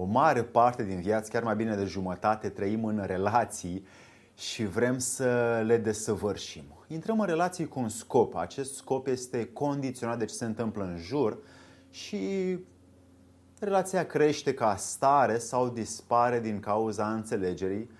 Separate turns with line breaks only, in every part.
o mare parte din viață, chiar mai bine de jumătate, trăim în relații și vrem să le desăvârșim. Intrăm în relații cu un scop. Acest scop este condiționat de ce se întâmplă în jur și relația crește ca stare sau dispare din cauza înțelegerii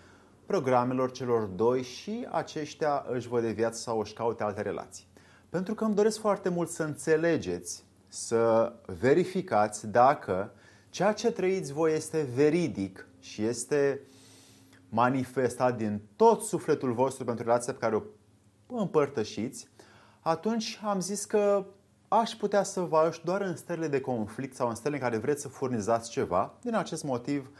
programelor celor doi și aceștia își văd de viață sau își caute alte relații. Pentru că îmi doresc foarte mult să înțelegeți, să verificați dacă ceea ce trăiți voi este veridic și este manifestat din tot sufletul vostru pentru relația pe care o împărtășiți, atunci am zis că aș putea să vă ajut doar în stările de conflict sau în stările în care vreți să furnizați ceva. Din acest motiv,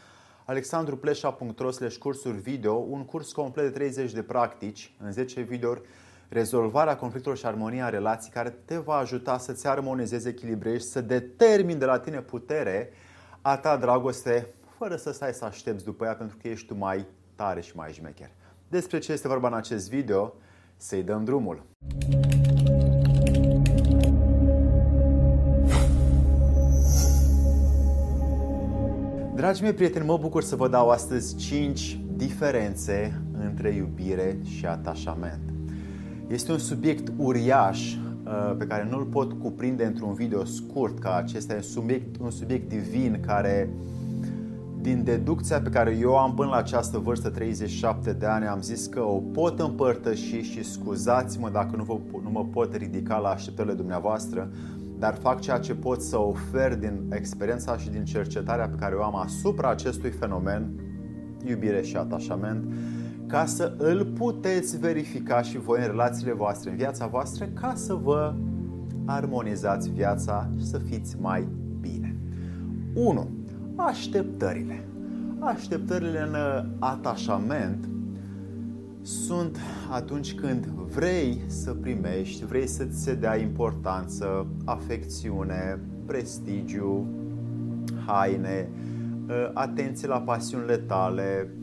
alexandrupleșa.ro cursuri video, un curs complet de 30 de practici în 10 videouri, rezolvarea conflictelor și armonia în relații care te va ajuta să-ți armonizezi, echilibrezi, să determini de la tine putere a ta dragoste, fără să stai să aștepți după ea pentru că ești tu mai tare și mai șmecher. Despre ce este vorba în acest video, să-i dăm drumul. Dragii mei prieteni, mă bucur să vă dau astăzi 5 diferențe între iubire și atașament. Este un subiect uriaș uh, pe care nu-l pot cuprinde într-un video scurt ca acesta. E un subiect, un subiect divin care, din deducția pe care eu am până la această vârstă, 37 de ani, am zis că o pot împărtăși și scuzați-mă dacă nu, vă, nu mă pot ridica la așteptările dumneavoastră, dar fac ceea ce pot să ofer din experiența și din cercetarea pe care o am asupra acestui fenomen, iubire și atașament, ca să îl puteți verifica și voi în relațiile voastre, în viața voastră, ca să vă armonizați viața și să fiți mai bine. 1. Așteptările. Așteptările în atașament sunt atunci când vrei să primești, vrei să-ți se dea importanță, afecțiune, prestigiu, haine, uh, atenție la pasiunile tale, uh,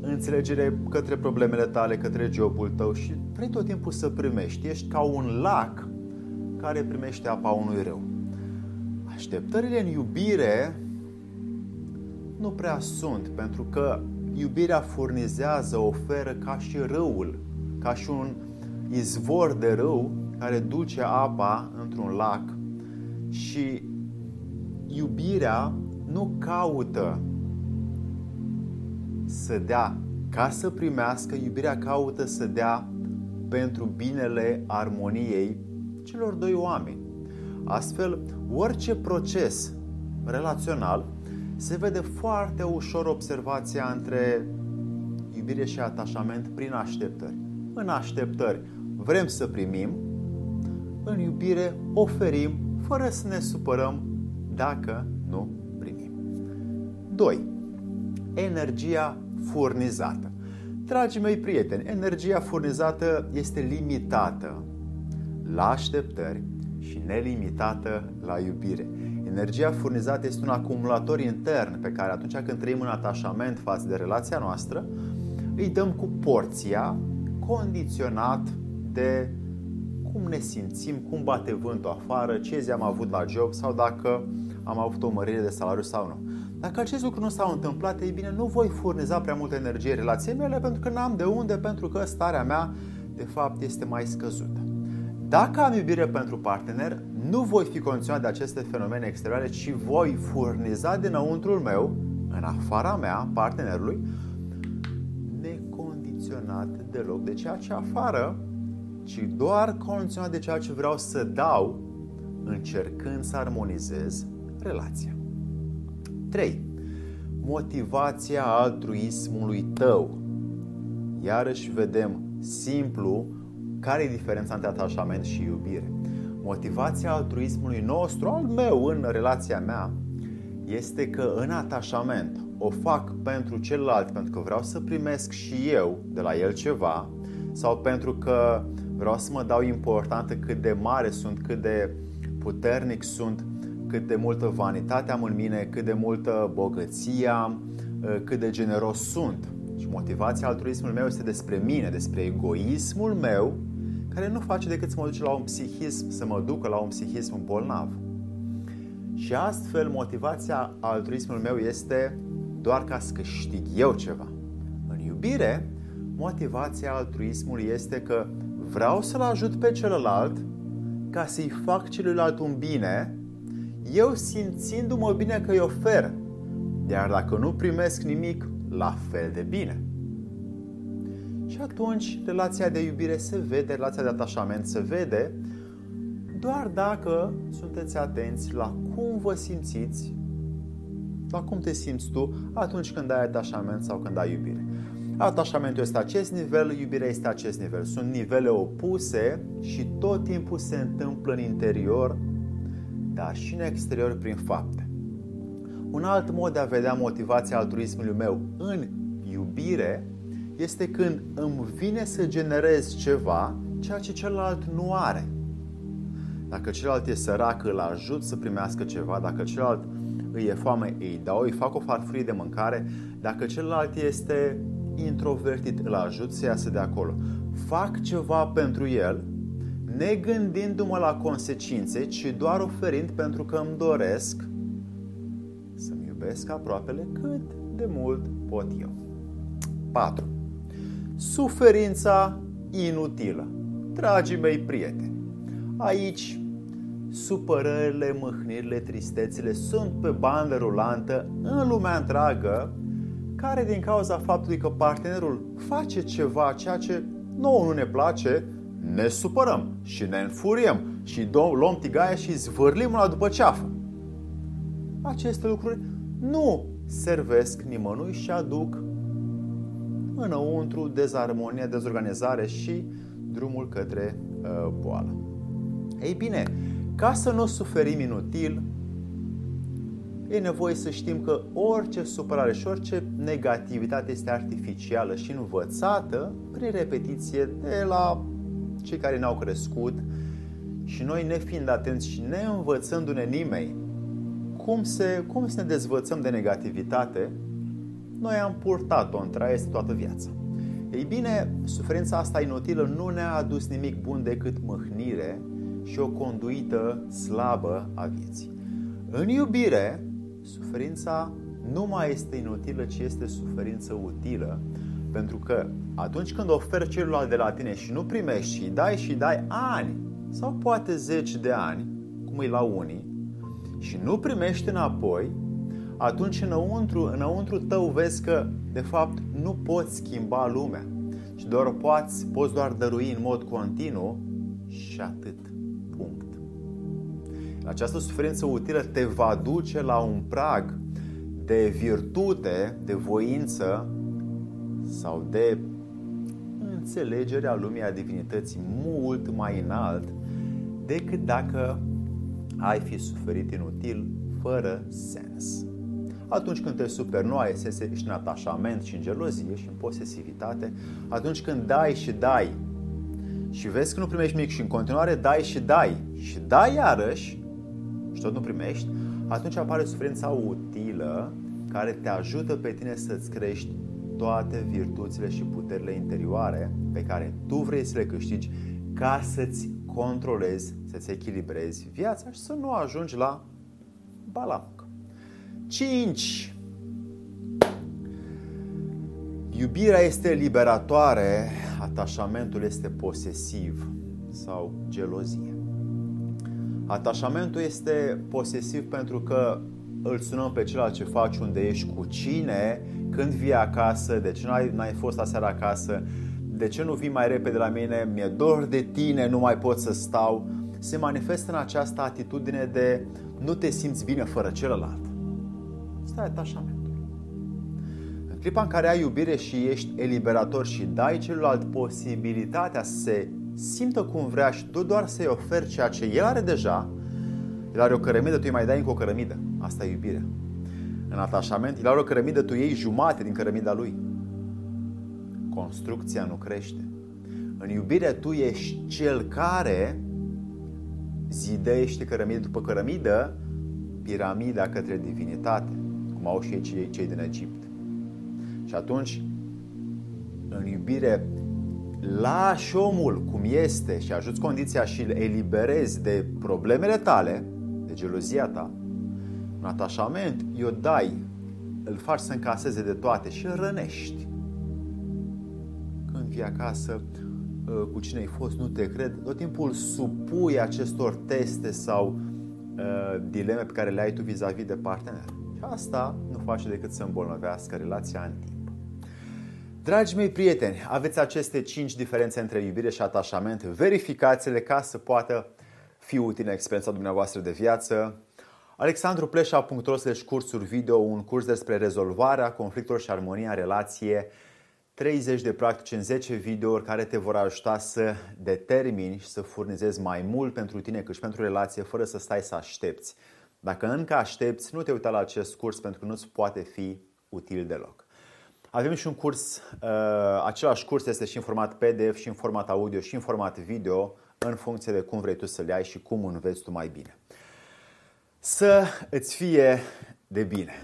înțelegere către problemele tale, către jobul tău și vrei tot timpul să primești. Ești ca un lac care primește apa unui râu. Așteptările în iubire nu prea sunt, pentru că iubirea furnizează, oferă ca și râul, ca și un izvor de râu care duce apa într-un lac și iubirea nu caută să dea ca să primească, iubirea caută să dea pentru binele armoniei celor doi oameni. Astfel, orice proces relațional se vede foarte ușor observația între iubire și atașament prin așteptări. În așteptări vrem să primim, în iubire oferim fără să ne supărăm dacă nu primim. 2. Energia furnizată. Dragii mei prieteni, energia furnizată este limitată la așteptări și nelimitată la iubire. Energia furnizată este un acumulator intern pe care atunci când trăim în atașament față de relația noastră, îi dăm cu porția condiționat de cum ne simțim, cum bate vântul afară, ce zi am avut la job sau dacă am avut o mărire de salariu sau nu. Dacă acest lucru nu s-a întâmplat, ei bine, nu voi furniza prea multă energie relației mele pentru că n-am de unde, pentru că starea mea, de fapt, este mai scăzută. Dacă am iubire pentru partener, nu voi fi condiționat de aceste fenomene exterioare, ci voi furniza dinăuntrul meu, în afara mea, partenerului, necondiționat deloc de ceea ce afară, ci doar condiționat de ceea ce vreau să dau, încercând să armonizez relația. 3. Motivația altruismului tău. Iarăși vedem simplu care e diferența între atașament și iubire. Motivația altruismului nostru, al meu în relația mea, este că în atașament o fac pentru celălalt pentru că vreau să primesc și eu de la el ceva sau pentru că vreau să mă dau importantă cât de mare sunt, cât de puternic sunt, cât de multă vanitate am în mine, cât de multă bogăție am, cât de generos sunt. Și motivația altruismului meu este despre mine, despre egoismul meu care nu face decât să mă duce la un psihism, să mă ducă la un psihism bolnav. Și astfel motivația altruismului meu este doar ca să câștig eu ceva. În iubire, motivația altruismului este că vreau să-l ajut pe celălalt ca să-i fac celuilalt un bine, eu simțindu-mă bine că îi ofer. Iar dacă nu primesc nimic, la fel de bine. Și atunci relația de iubire se vede, relația de atașament se vede doar dacă sunteți atenți la cum vă simțiți, la cum te simți tu atunci când ai atașament sau când ai iubire. Atașamentul este acest nivel, iubirea este acest nivel. Sunt nivele opuse și tot timpul se întâmplă în interior, dar și în exterior prin fapte. Un alt mod de a vedea motivația altruismului meu în iubire este când îmi vine să generez ceva ceea ce celălalt nu are. Dacă celălalt e sărac, îl ajut să primească ceva, dacă celălalt îi e foame, îi dau, îi fac o farfurie de mâncare, dacă celălalt este introvertit, îl ajut să iasă de acolo. Fac ceva pentru el, negândindu-mă la consecințe, ci doar oferind pentru că îmi doresc să-mi iubesc aproapele cât de mult pot eu. 4. Suferința inutilă. Dragii mei prieteni, aici supărările, mâhnirile, tristețile sunt pe bandă rulantă în lumea întreagă care din cauza faptului că partenerul face ceva ceea ce nouă nu ne place, ne supărăm și ne înfuriem și luăm tigaia și zvârlim la după ceafă. Aceste lucruri nu servesc nimănui și aduc înăuntru dezarmonie, dezorganizare și drumul către uh, boală. Ei bine, ca să nu suferim inutil, e nevoie să știm că orice supărare și orice negativitate este artificială și învățată prin repetiție de la cei care ne-au crescut și noi ne fiind atenți și ne învățându-ne nimeni cum, se, cum să ne dezvățăm de negativitate, noi am purtat-o în traie toată viața. Ei bine, suferința asta inutilă nu ne-a adus nimic bun decât mâhnire și o conduită slabă a vieții. În iubire, suferința nu mai este inutilă, ci este suferință utilă, pentru că atunci când oferi celuilalt de la tine și nu primești și dai și dai ani sau poate zeci de ani, cum e la unii, și nu primești înapoi, atunci înăuntru, înăuntru tău vezi că de fapt nu poți schimba lumea și doar poți, poți doar dărui în mod continuu și atât. Punct. Această suferință utilă te va duce la un prag de virtute, de voință sau de înțelegere a lumii a divinității mult mai înalt decât dacă ai fi suferit inutil, fără sens. Atunci când te super nu ai ești în atașament și în gelozie și în posesivitate, atunci când dai și dai și vezi că nu primești nimic și în continuare dai și dai și dai iarăși și tot nu primești, atunci apare suferința utilă care te ajută pe tine să-ți crești toate virtuțile și puterile interioare pe care tu vrei să le câștigi ca să-ți controlezi, să-ți echilibrezi viața și să nu ajungi la balamuc. 5. Iubirea este liberatoare, atașamentul este posesiv sau gelozie. Atașamentul este posesiv pentru că îl sunăm pe celălalt ce faci, unde ești, cu cine, când vii acasă, de ce n-ai, n-ai fost aseară acasă, de ce nu vii mai repede la mine, mi-e dor de tine, nu mai pot să stau, se manifestă în această atitudine de nu te simți bine fără celălalt. Stai atașamentul. În clipa în care ai iubire și ești eliberator și dai celuilalt posibilitatea să se simtă cum vrea și tu doar să-i oferi ceea ce el are deja, el are o cărămidă, tu îi mai dai încă o cărămidă. Asta e iubire. În atașament, el are o cărămidă, tu iei jumate din cărămida lui construcția nu crește. În iubire tu ești cel care zidește cărămidă după cărămidă piramida către divinitate, cum au și ei cei, cei din Egipt. Și atunci, în iubire, lași omul cum este și ajuți condiția și îl eliberezi de problemele tale, de gelozia ta, Un atașament, i-o dai, îl faci să încaseze de toate și îl rănești. Când vii acasă, ă, cu cine ai fost, nu te cred, tot timpul supui acestor teste sau uh, dileme pe care le ai tu vis-a-vis de partener. Și asta nu face decât să îmbolnăvească relația în timp. Dragi mei prieteni, aveți aceste 5 diferențe între iubire și atașament, verificați-le ca să poată fi utile în experiența dumneavoastră de viață. alexandrupleșa.ro cursuri video, un curs despre rezolvarea conflictelor și armonia în relație, 30 de practici în 10 videouri care te vor ajuta să determini și să furnizezi mai mult pentru tine cât și pentru relație fără să stai să aștepți. Dacă încă aștepți, nu te uita la acest curs pentru că nu-ți poate fi util deloc. Avem și un curs, uh, același curs este și în format PDF, și în format audio, și în format video, în funcție de cum vrei tu să le ai și cum înveți tu mai bine. Să îți fie de bine!